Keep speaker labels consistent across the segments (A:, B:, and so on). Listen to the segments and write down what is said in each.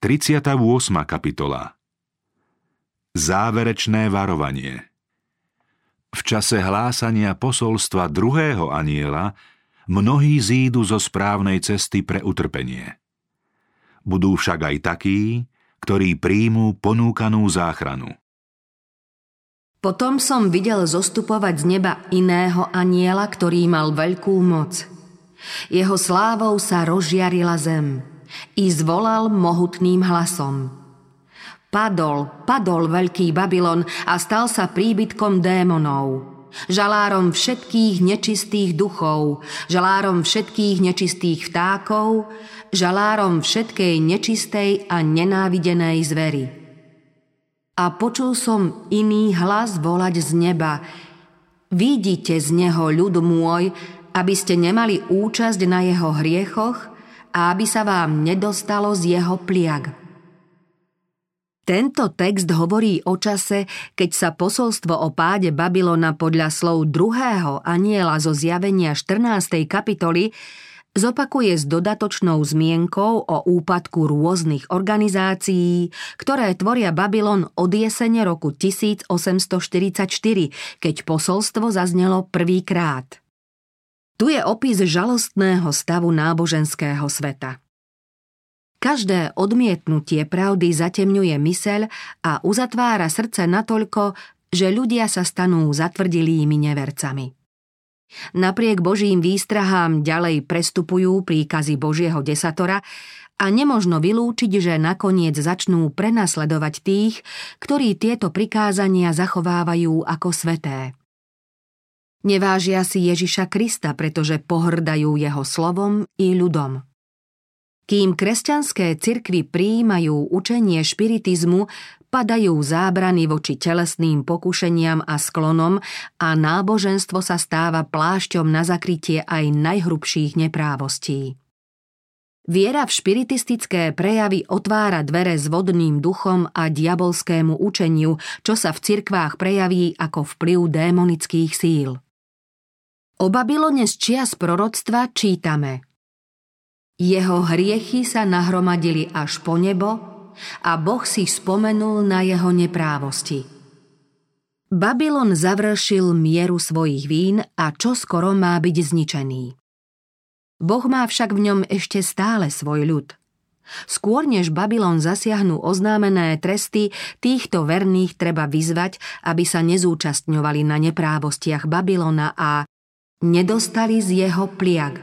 A: 38. kapitola Záverečné varovanie V čase hlásania posolstva druhého aniela mnohí zídu zo správnej cesty pre utrpenie. Budú však aj takí, ktorí príjmú ponúkanú záchranu.
B: Potom som videl zostupovať z neba iného aniela, ktorý mal veľkú moc. Jeho slávou sa rozžiarila zem – i zvolal mohutným hlasom. Padol, padol veľký Babylon a stal sa príbytkom démonov. Žalárom všetkých nečistých duchov, žalárom všetkých nečistých vtákov, žalárom všetkej nečistej a nenávidenej zvery. A počul som iný hlas volať z neba. Vidíte z neho ľud môj, aby ste nemali účasť na jeho hriechoch a aby sa vám nedostalo z jeho pliag. Tento text hovorí o čase, keď sa posolstvo o páde Babylona podľa slov druhého aniela zo zjavenia 14. kapitoly zopakuje s dodatočnou zmienkou o úpadku rôznych organizácií, ktoré tvoria Babylon od jesene roku 1844, keď posolstvo zaznelo prvýkrát. Tu je opis žalostného stavu náboženského sveta. Každé odmietnutie pravdy zatemňuje myseľ a uzatvára srdce natoľko, že ľudia sa stanú zatvrdilými nevercami. Napriek Božím výstrahám ďalej prestupujú príkazy Božieho desatora a nemožno vylúčiť, že nakoniec začnú prenasledovať tých, ktorí tieto prikázania zachovávajú ako sveté. Nevážia si Ježiša Krista, pretože pohrdajú jeho slovom i ľudom. Kým kresťanské cirkvy prijímajú učenie špiritizmu, padajú zábrany voči telesným pokušeniam a sklonom a náboženstvo sa stáva plášťom na zakrytie aj najhrubších neprávostí. Viera v špiritistické prejavy otvára dvere s vodným duchom a diabolskému učeniu, čo sa v cirkvách prejaví ako vplyv démonických síl. O Babylone z čias proroctva čítame Jeho hriechy sa nahromadili až po nebo a Boh si spomenul na jeho neprávosti. Babylon završil mieru svojich vín a čo skoro má byť zničený. Boh má však v ňom ešte stále svoj ľud. Skôr než Babylon zasiahnu oznámené tresty, týchto verných treba vyzvať, aby sa nezúčastňovali na neprávostiach Babylona a nedostali z jeho pliag.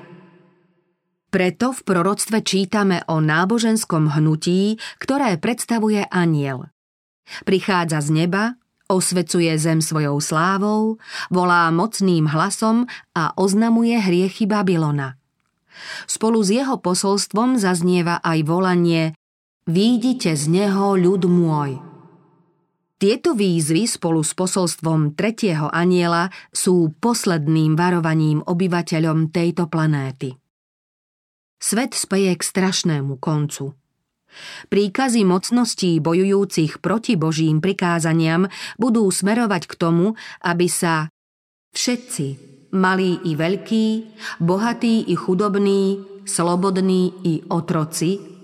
B: Preto v proroctve čítame o náboženskom hnutí, ktoré predstavuje aniel. Prichádza z neba, osvecuje zem svojou slávou, volá mocným hlasom a oznamuje hriechy Babylona. Spolu s jeho posolstvom zaznieva aj volanie Výjdite z neho, ľud môj. Tieto výzvy spolu s posolstvom tretieho aniela sú posledným varovaním obyvateľom tejto planéty. Svet speje k strašnému koncu. Príkazy mocností bojujúcich proti Božím prikázaniam budú smerovať k tomu, aby sa všetci, malí i veľkí, bohatí i chudobní, slobodní i otroci,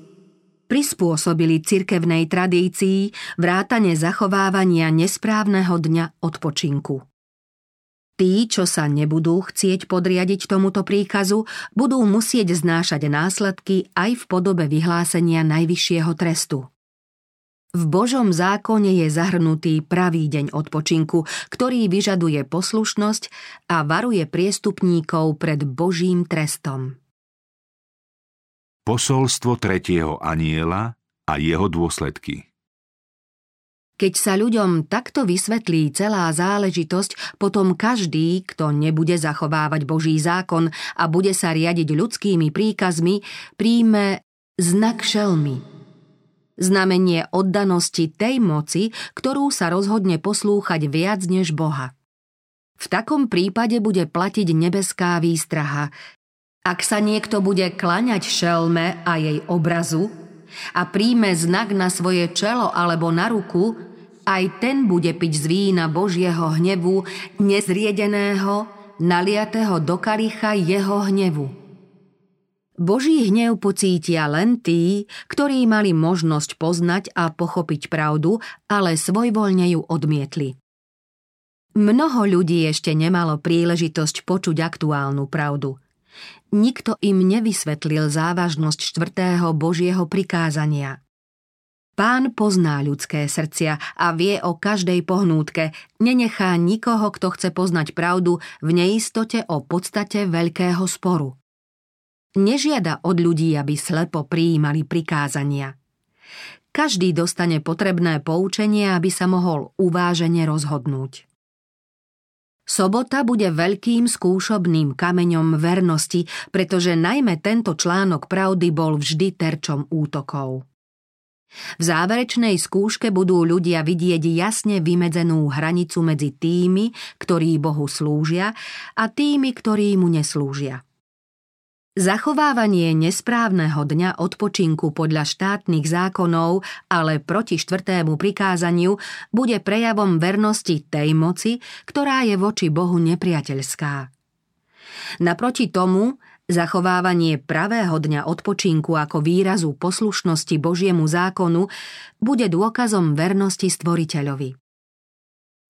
B: prispôsobili cirkevnej tradícii vrátane zachovávania nesprávneho dňa odpočinku. Tí, čo sa nebudú chcieť podriadiť tomuto príkazu, budú musieť znášať následky aj v podobe vyhlásenia najvyššieho trestu. V Božom zákone je zahrnutý pravý deň odpočinku, ktorý vyžaduje poslušnosť a varuje priestupníkov pred Božím trestom.
A: Posolstvo tretieho aniela a jeho dôsledky
B: keď sa ľuďom takto vysvetlí celá záležitosť, potom každý, kto nebude zachovávať Boží zákon a bude sa riadiť ľudskými príkazmi, príjme znak šelmy. Znamenie oddanosti tej moci, ktorú sa rozhodne poslúchať viac než Boha. V takom prípade bude platiť nebeská výstraha, ak sa niekto bude klaňať šelme a jej obrazu a príjme znak na svoje čelo alebo na ruku, aj ten bude piť z vína Božieho hnevu, nezriedeného, naliatého do kalicha jeho hnevu. Boží hnev pocítia len tí, ktorí mali možnosť poznať a pochopiť pravdu, ale svojvoľne ju odmietli. Mnoho ľudí ešte nemalo príležitosť počuť aktuálnu pravdu. Nikto im nevysvetlil závažnosť štvrtého Božieho prikázania. Pán pozná ľudské srdcia a vie o každej pohnútke, nenechá nikoho, kto chce poznať pravdu v neistote o podstate veľkého sporu. Nežiada od ľudí, aby slepo prijímali prikázania. Každý dostane potrebné poučenie, aby sa mohol uvážene rozhodnúť. Sobota bude veľkým skúšobným kameňom vernosti, pretože najmä tento článok pravdy bol vždy terčom útokov. V záverečnej skúške budú ľudia vidieť jasne vymedzenú hranicu medzi tými, ktorí Bohu slúžia a tými, ktorí mu neslúžia. Zachovávanie nesprávneho dňa odpočinku podľa štátnych zákonov, ale proti štvrtému prikázaniu, bude prejavom vernosti tej moci, ktorá je voči Bohu nepriateľská. Naproti tomu, zachovávanie pravého dňa odpočinku ako výrazu poslušnosti Božiemu zákonu bude dôkazom vernosti stvoriteľovi.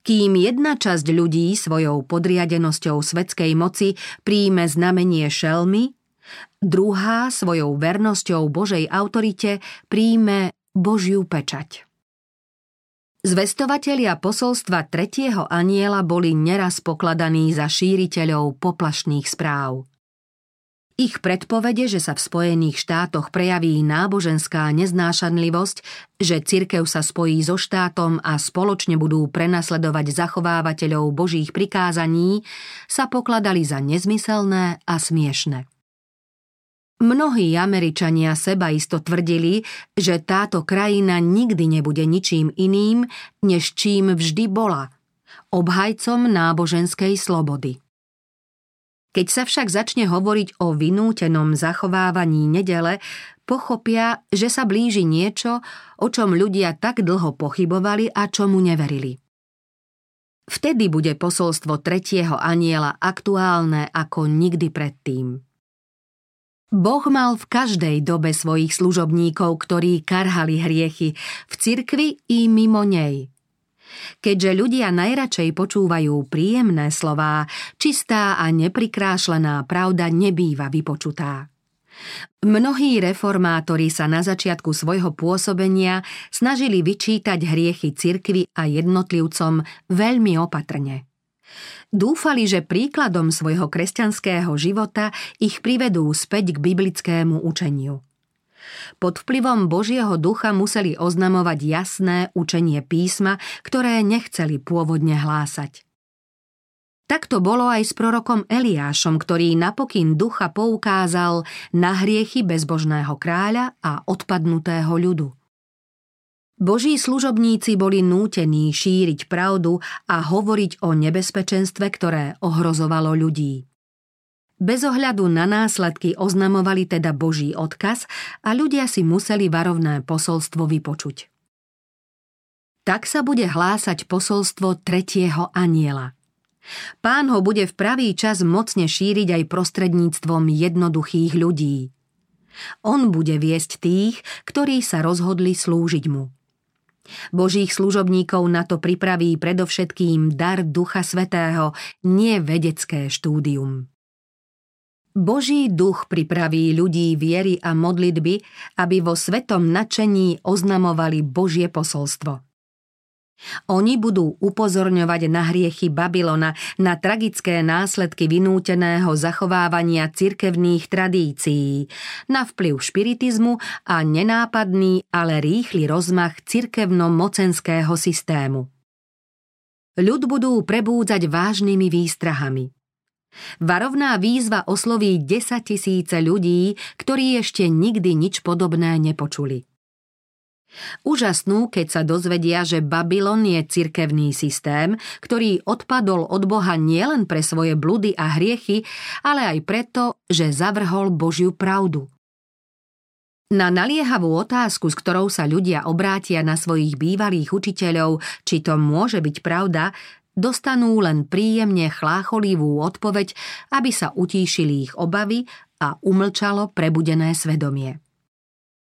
B: Kým jedna časť ľudí svojou podriadenosťou svetskej moci príjme znamenie šelmy, Druhá svojou vernosťou Božej autorite príjme Božiu pečať. Zvestovatelia posolstva tretieho aniela boli neraz pokladaní za šíriteľov poplašných správ. Ich predpovede, že sa v Spojených štátoch prejaví náboženská neznášanlivosť, že cirkev sa spojí so štátom a spoločne budú prenasledovať zachovávateľov božích prikázaní, sa pokladali za nezmyselné a smiešne. Mnohí Američania seba isto tvrdili, že táto krajina nikdy nebude ničím iným, než čím vždy bola – obhajcom náboženskej slobody. Keď sa však začne hovoriť o vynútenom zachovávaní nedele, pochopia, že sa blíži niečo, o čom ľudia tak dlho pochybovali a čomu neverili. Vtedy bude posolstvo tretieho aniela aktuálne ako nikdy predtým. Boh mal v každej dobe svojich služobníkov, ktorí karhali hriechy, v cirkvi i mimo nej. Keďže ľudia najradšej počúvajú príjemné slová, čistá a neprikrášlená pravda nebýva vypočutá. Mnohí reformátori sa na začiatku svojho pôsobenia snažili vyčítať hriechy cirkvy a jednotlivcom veľmi opatrne. Dúfali, že príkladom svojho kresťanského života ich privedú späť k biblickému učeniu. Pod vplyvom Božieho ducha museli oznamovať jasné učenie písma, ktoré nechceli pôvodne hlásať. Tak to bolo aj s prorokom Eliášom, ktorý napokyn ducha poukázal na hriechy bezbožného kráľa a odpadnutého ľudu. Boží služobníci boli nútení šíriť pravdu a hovoriť o nebezpečenstve, ktoré ohrozovalo ľudí. Bez ohľadu na následky oznamovali teda Boží odkaz a ľudia si museli varovné posolstvo vypočuť. Tak sa bude hlásať posolstvo tretieho aniela. Pán ho bude v pravý čas mocne šíriť aj prostredníctvom jednoduchých ľudí. On bude viesť tých, ktorí sa rozhodli slúžiť mu. Božích služobníkov na to pripraví predovšetkým dar Ducha Svetého, nie vedecké štúdium. Boží duch pripraví ľudí viery a modlitby, aby vo svetom nadšení oznamovali Božie posolstvo. Oni budú upozorňovať na hriechy Babylona, na tragické následky vynúteného zachovávania cirkevných tradícií, na vplyv špiritizmu a nenápadný, ale rýchly rozmach cirkevno-mocenského systému. Ľud budú prebúdzať vážnymi výstrahami. Varovná výzva osloví 10 tisíce ľudí, ktorí ešte nikdy nič podobné nepočuli. Úžasnú, keď sa dozvedia, že Babylon je cirkevný systém, ktorý odpadol od Boha nielen pre svoje bludy a hriechy, ale aj preto, že zavrhol Božiu pravdu. Na naliehavú otázku, s ktorou sa ľudia obrátia na svojich bývalých učiteľov, či to môže byť pravda, dostanú len príjemne chlácholivú odpoveď, aby sa utíšili ich obavy a umlčalo prebudené svedomie.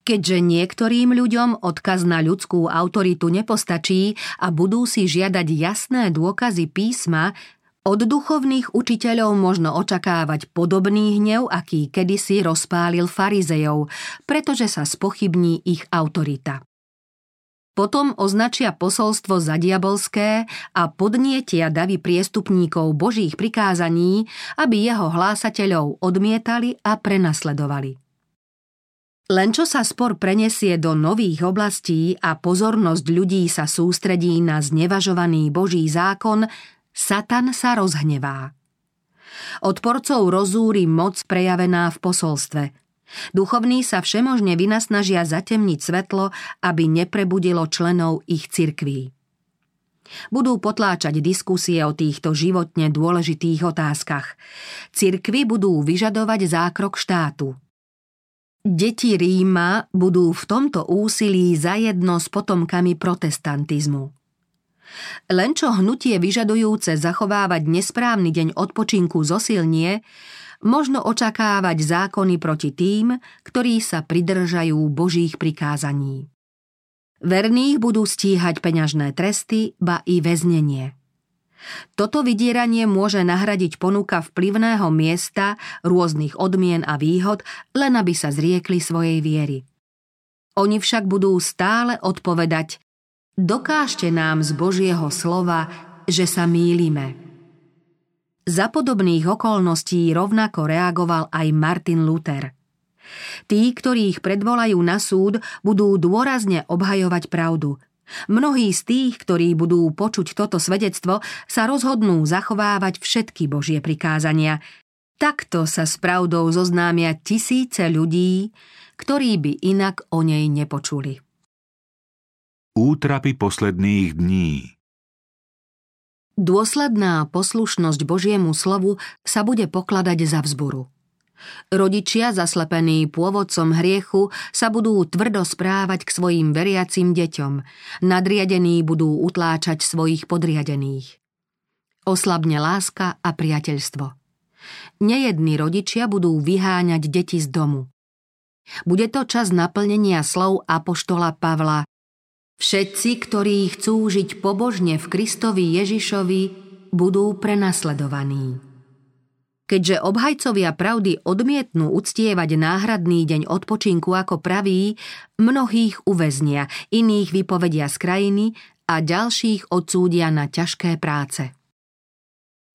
B: Keďže niektorým ľuďom odkaz na ľudskú autoritu nepostačí a budú si žiadať jasné dôkazy písma, od duchovných učiteľov možno očakávať podobný hnev, aký kedysi rozpálil farizejov, pretože sa spochybní ich autorita. Potom označia posolstvo za diabolské a podnietia davy priestupníkov božích prikázaní, aby jeho hlásateľov odmietali a prenasledovali. Len čo sa spor prenesie do nových oblastí a pozornosť ľudí sa sústredí na znevažovaný Boží zákon, Satan sa rozhnevá. Odporcov rozúri moc prejavená v posolstve. Duchovní sa všemožne vynasnažia zatemniť svetlo, aby neprebudilo členov ich cirkví. Budú potláčať diskusie o týchto životne dôležitých otázkach. Cirkvy budú vyžadovať zákrok štátu. Deti Ríma budú v tomto úsilí zajedno s potomkami protestantizmu. Len čo hnutie vyžadujúce zachovávať nesprávny deň odpočinku zosilnie, možno očakávať zákony proti tým, ktorí sa pridržajú Božích prikázaní. Verných budú stíhať peňažné tresty, ba i väznenie. Toto vydieranie môže nahradiť ponuka vplyvného miesta, rôznych odmien a výhod, len aby sa zriekli svojej viery. Oni však budú stále odpovedať Dokážte nám z Božieho slova, že sa mýlime. Za podobných okolností rovnako reagoval aj Martin Luther. Tí, ktorí ich predvolajú na súd, budú dôrazne obhajovať pravdu. Mnohí z tých, ktorí budú počuť toto svedectvo, sa rozhodnú zachovávať všetky Božie prikázania. Takto sa s pravdou zoznámia tisíce ľudí, ktorí by inak o nej nepočuli.
A: Útrapy posledných dní
B: Dôsledná poslušnosť Božiemu slovu sa bude pokladať za vzburu. Rodičia, zaslepení pôvodcom hriechu, sa budú tvrdo správať k svojim veriacim deťom. Nadriadení budú utláčať svojich podriadených. Oslabne láska a priateľstvo. Nejední rodičia budú vyháňať deti z domu. Bude to čas naplnenia slov Apoštola Pavla Všetci, ktorí chcú žiť pobožne v Kristovi Ježišovi, budú prenasledovaní. Keďže obhajcovia pravdy odmietnú uctievať náhradný deň odpočinku ako pravý, mnohých uväznia, iných vypovedia z krajiny a ďalších odsúdia na ťažké práce.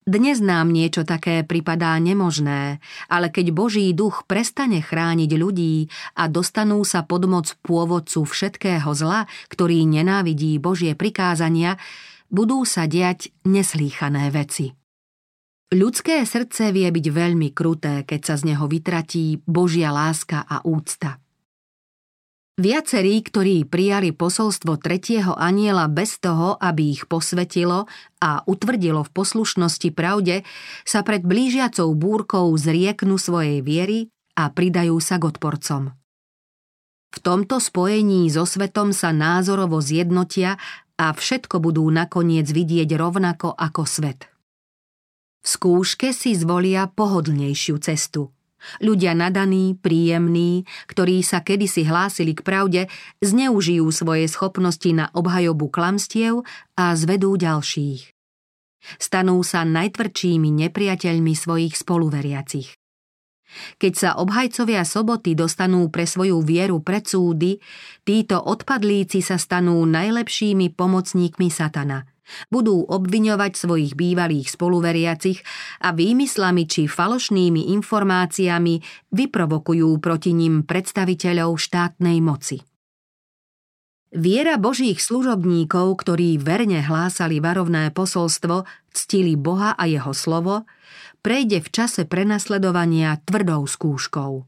B: Dnes nám niečo také pripadá nemožné, ale keď Boží duch prestane chrániť ľudí a dostanú sa pod moc pôvodcu všetkého zla, ktorý nenávidí Božie prikázania, budú sa diať neslýchané veci. Ľudské srdce vie byť veľmi kruté, keď sa z neho vytratí Božia láska a úcta. Viacerí, ktorí prijali posolstvo tretieho aniela bez toho, aby ich posvetilo a utvrdilo v poslušnosti pravde, sa pred blížiacou búrkou zrieknú svojej viery a pridajú sa k odporcom. V tomto spojení so svetom sa názorovo zjednotia a všetko budú nakoniec vidieť rovnako ako svet. V skúške si zvolia pohodlnejšiu cestu – Ľudia nadaní, príjemní, ktorí sa kedysi hlásili k pravde, zneužijú svoje schopnosti na obhajobu klamstiev a zvedú ďalších. Stanú sa najtvrdšími nepriateľmi svojich spoluveriacich. Keď sa obhajcovia soboty dostanú pre svoju vieru pred súdy, títo odpadlíci sa stanú najlepšími pomocníkmi satana – budú obviňovať svojich bývalých spoluveriacich a výmyslami či falošnými informáciami vyprovokujú proti nim predstaviteľov štátnej moci. Viera Božích služobníkov, ktorí verne hlásali varovné posolstvo, ctili Boha a jeho slovo, prejde v čase prenasledovania tvrdou skúškou.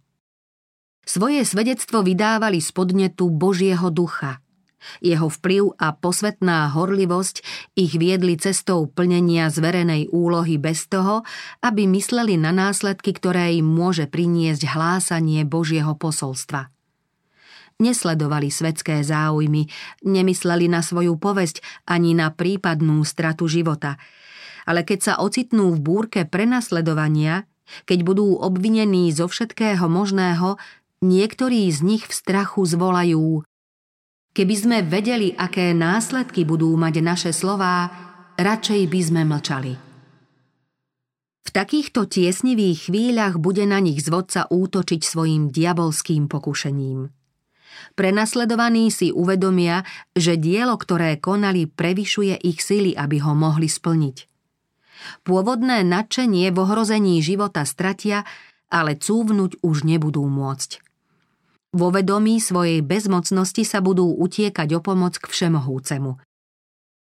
B: Svoje svedectvo vydávali z podnetu Božieho ducha – jeho vplyv a posvetná horlivosť ich viedli cestou plnenia zverenej úlohy bez toho, aby mysleli na následky, ktoré im môže priniesť hlásanie Božieho posolstva. Nesledovali svetské záujmy, nemysleli na svoju povesť ani na prípadnú stratu života, ale keď sa ocitnú v búrke prenasledovania, Keď budú obvinení zo všetkého možného, niektorí z nich v strachu zvolajú Keby sme vedeli, aké následky budú mať naše slová, radšej by sme mlčali. V takýchto tiesnivých chvíľach bude na nich zvodca útočiť svojim diabolským pokušením. Prenasledovaní si uvedomia, že dielo, ktoré konali, prevyšuje ich sily, aby ho mohli splniť. Pôvodné nadšenie v ohrození života stratia, ale cúvnuť už nebudú môcť. Vo vedomí svojej bezmocnosti sa budú utiekať o pomoc k všemohúcemu.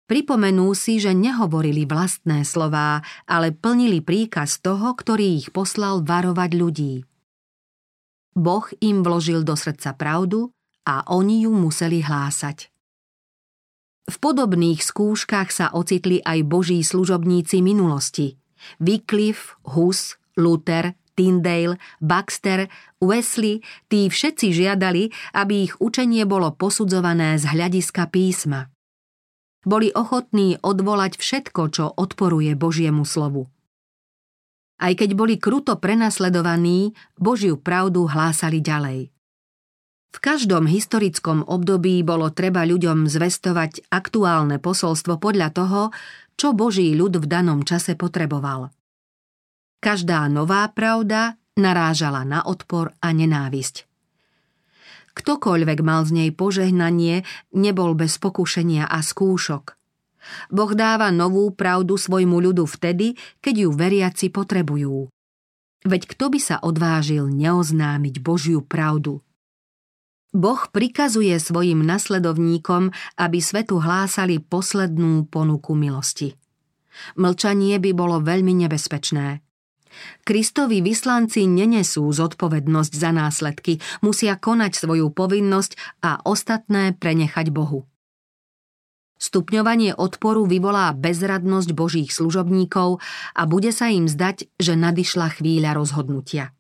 B: Pripomenú si, že nehovorili vlastné slová, ale plnili príkaz toho, ktorý ich poslal varovať ľudí. Boh im vložil do srdca pravdu a oni ju museli hlásať. V podobných skúškach sa ocitli aj boží služobníci minulosti. Wycliffe, Hus, Luther, Tyndale, Baxter, Wesley, tí všetci žiadali, aby ich učenie bolo posudzované z hľadiska písma. Boli ochotní odvolať všetko, čo odporuje Božiemu slovu. Aj keď boli kruto prenasledovaní, Božiu pravdu hlásali ďalej. V každom historickom období bolo treba ľuďom zvestovať aktuálne posolstvo podľa toho, čo Boží ľud v danom čase potreboval. Každá nová pravda narážala na odpor a nenávisť. Ktokoľvek mal z nej požehnanie, nebol bez pokušenia a skúšok. Boh dáva novú pravdu svojmu ľudu vtedy, keď ju veriaci potrebujú. Veď kto by sa odvážil neoznámiť Božiu pravdu? Boh prikazuje svojim nasledovníkom, aby svetu hlásali poslednú ponuku milosti. Mlčanie by bolo veľmi nebezpečné. Kristovi vyslanci nenesú zodpovednosť za následky, musia konať svoju povinnosť a ostatné prenechať Bohu. Stupňovanie odporu vyvolá bezradnosť Božích služobníkov a bude sa im zdať, že nadišla chvíľa rozhodnutia.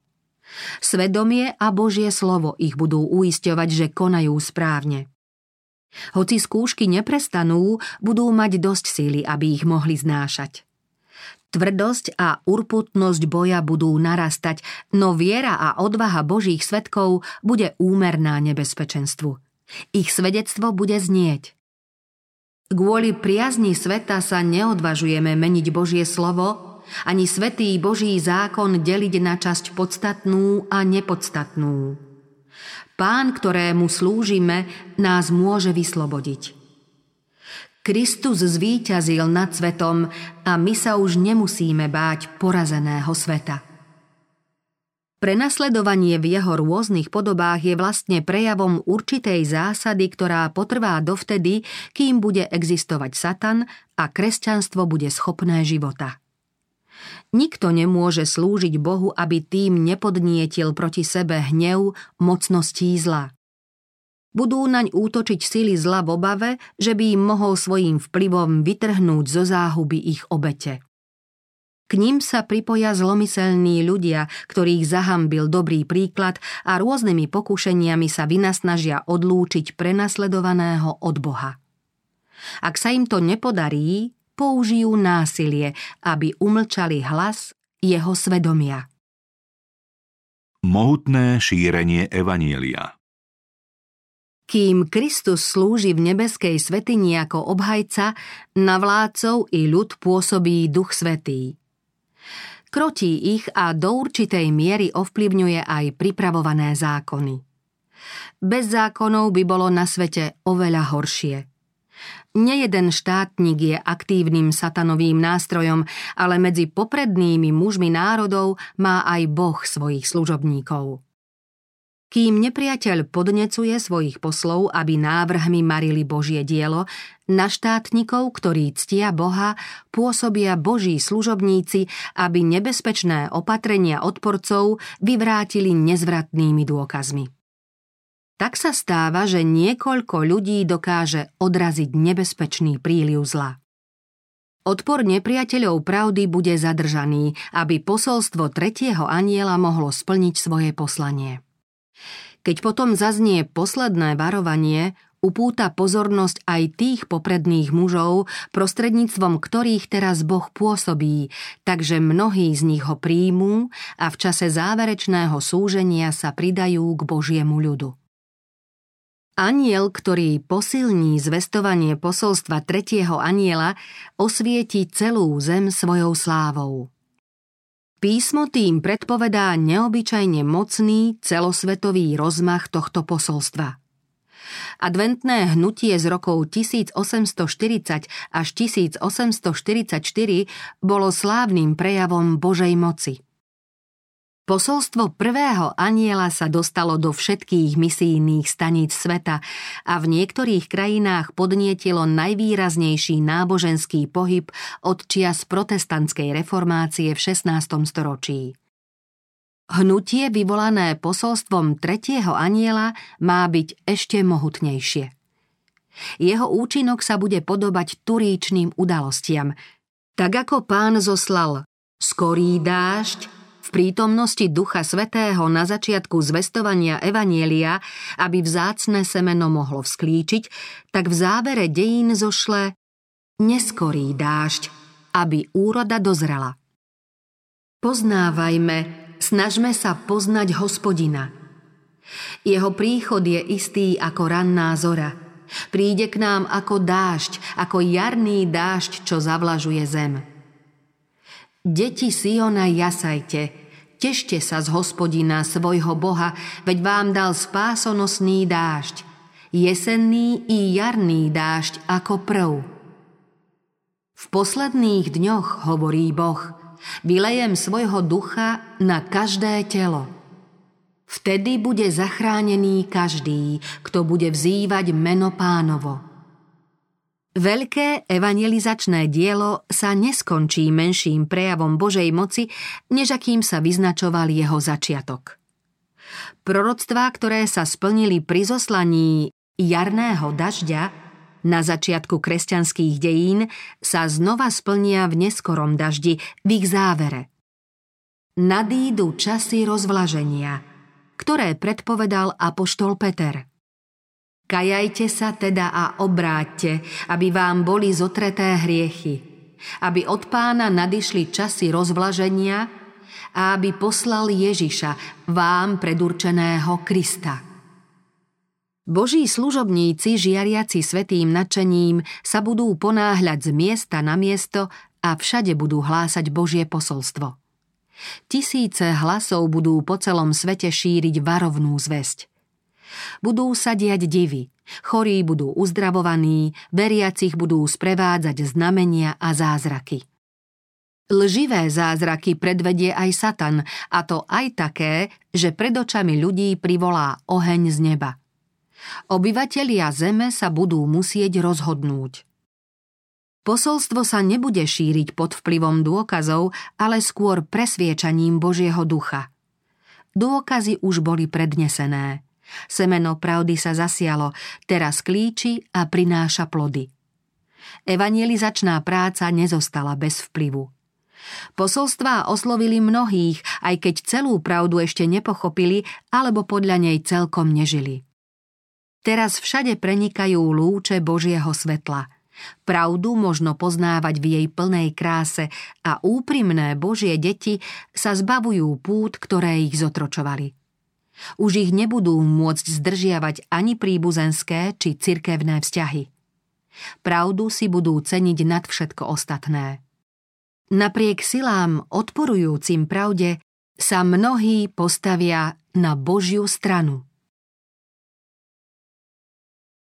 B: Svedomie a Božie slovo ich budú uisťovať, že konajú správne. Hoci skúšky neprestanú, budú mať dosť síly, aby ich mohli znášať. Tvrdosť a urputnosť boja budú narastať, no viera a odvaha Božích svetkov bude úmerná nebezpečenstvu. Ich svedectvo bude znieť. Kvôli priazni sveta sa neodvažujeme meniť Božie slovo, ani svetý Boží zákon deliť na časť podstatnú a nepodstatnú. Pán, ktorému slúžime, nás môže vyslobodiť. Kristus zvíťazil nad svetom a my sa už nemusíme báť porazeného sveta. Prenasledovanie v jeho rôznych podobách je vlastne prejavom určitej zásady, ktorá potrvá dovtedy, kým bude existovať Satan a kresťanstvo bude schopné života. Nikto nemôže slúžiť Bohu, aby tým nepodnietil proti sebe hnev mocností zla budú naň útočiť sily zla v obave, že by im mohol svojím vplyvom vytrhnúť zo záhuby ich obete. K ním sa pripoja zlomyselní ľudia, ktorých zahambil dobrý príklad a rôznymi pokušeniami sa vynasnažia odlúčiť prenasledovaného od Boha. Ak sa im to nepodarí, použijú násilie, aby umlčali hlas jeho svedomia.
A: Mohutné šírenie Evanielia
B: kým Kristus slúži v nebeskej svetini ako obhajca, na vládcov i ľud pôsobí Duch Svetý. Krotí ich a do určitej miery ovplyvňuje aj pripravované zákony. Bez zákonov by bolo na svete oveľa horšie. Nejeden štátnik je aktívnym satanovým nástrojom, ale medzi poprednými mužmi národov má aj Boh svojich služobníkov. Kým nepriateľ podnecuje svojich poslov, aby návrhmi marili Božie dielo, na štátnikov, ktorí ctia Boha, pôsobia Boží služobníci, aby nebezpečné opatrenia odporcov vyvrátili nezvratnými dôkazmi. Tak sa stáva, že niekoľko ľudí dokáže odraziť nebezpečný príliv zla. Odpor nepriateľov pravdy bude zadržaný, aby posolstvo tretieho aniela mohlo splniť svoje poslanie. Keď potom zaznie posledné varovanie, upúta pozornosť aj tých popredných mužov, prostredníctvom ktorých teraz Boh pôsobí, takže mnohí z nich ho príjmú a v čase záverečného súženia sa pridajú k Božiemu ľudu. Aniel, ktorý posilní zvestovanie posolstva tretieho aniela, osvieti celú zem svojou slávou. Písmo tým predpovedá neobyčajne mocný celosvetový rozmach tohto posolstva. Adventné hnutie z rokov 1840 až 1844 bolo slávnym prejavom Božej moci – Posolstvo prvého aniela sa dostalo do všetkých misijných staníc sveta a v niektorých krajinách podnietilo najvýraznejší náboženský pohyb od čias protestantskej reformácie v 16. storočí. Hnutie vyvolané posolstvom tretieho aniela má byť ešte mohutnejšie. Jeho účinok sa bude podobať turíčným udalostiam. Tak ako pán zoslal skorý dážď, v prítomnosti Ducha Svetého na začiatku zvestovania Evanielia, aby vzácne semeno mohlo vzklíčiť, tak v závere dejín zošle neskorý dážď, aby úroda dozrela. Poznávajme, snažme sa poznať hospodina. Jeho príchod je istý ako ranná zora. Príde k nám ako dážď, ako jarný dážď, čo zavlažuje zem. Deti Siona jasajte, tešte sa z hospodina svojho Boha, veď vám dal spásonosný dážď, jesenný i jarný dážď ako prv. V posledných dňoch, hovorí Boh, vylejem svojho ducha na každé telo. Vtedy bude zachránený každý, kto bude vzývať meno pánovo. Veľké evangelizačné dielo sa neskončí menším prejavom Božej moci, než akým sa vyznačoval jeho začiatok. Proroctvá, ktoré sa splnili pri zoslaní jarného dažďa na začiatku kresťanských dejín, sa znova splnia v neskorom daždi, v ich závere. Nadídu časy rozvlaženia, ktoré predpovedal apoštol Peter – Kajajte sa teda a obráťte, aby vám boli zotreté hriechy, aby od pána nadišli časy rozvlaženia a aby poslal Ježiša, vám predurčeného Krista. Boží služobníci, žiariaci svetým nadšením, sa budú ponáhľať z miesta na miesto a všade budú hlásať Božie posolstvo. Tisíce hlasov budú po celom svete šíriť varovnú zväzť. Budú sa diať divy, chorí budú uzdravovaní, veriacich budú sprevádzať znamenia a zázraky. Lživé zázraky predvedie aj Satan, a to aj také, že pred očami ľudí privolá oheň z neba. Obyvatelia zeme sa budú musieť rozhodnúť. Posolstvo sa nebude šíriť pod vplyvom dôkazov, ale skôr presviečaním Božieho ducha. Dôkazy už boli prednesené. Semeno pravdy sa zasialo, teraz klíči a prináša plody. Evangelizačná práca nezostala bez vplyvu. Posolstvá oslovili mnohých, aj keď celú pravdu ešte nepochopili alebo podľa nej celkom nežili. Teraz všade prenikajú lúče Božieho svetla. Pravdu možno poznávať v jej plnej kráse a úprimné Božie deti sa zbavujú pút, ktoré ich zotročovali. Už ich nebudú môcť zdržiavať ani príbuzenské či cirkevné vzťahy. Pravdu si budú ceniť nad všetko ostatné. Napriek silám odporujúcim pravde sa mnohí postavia na Božiu stranu.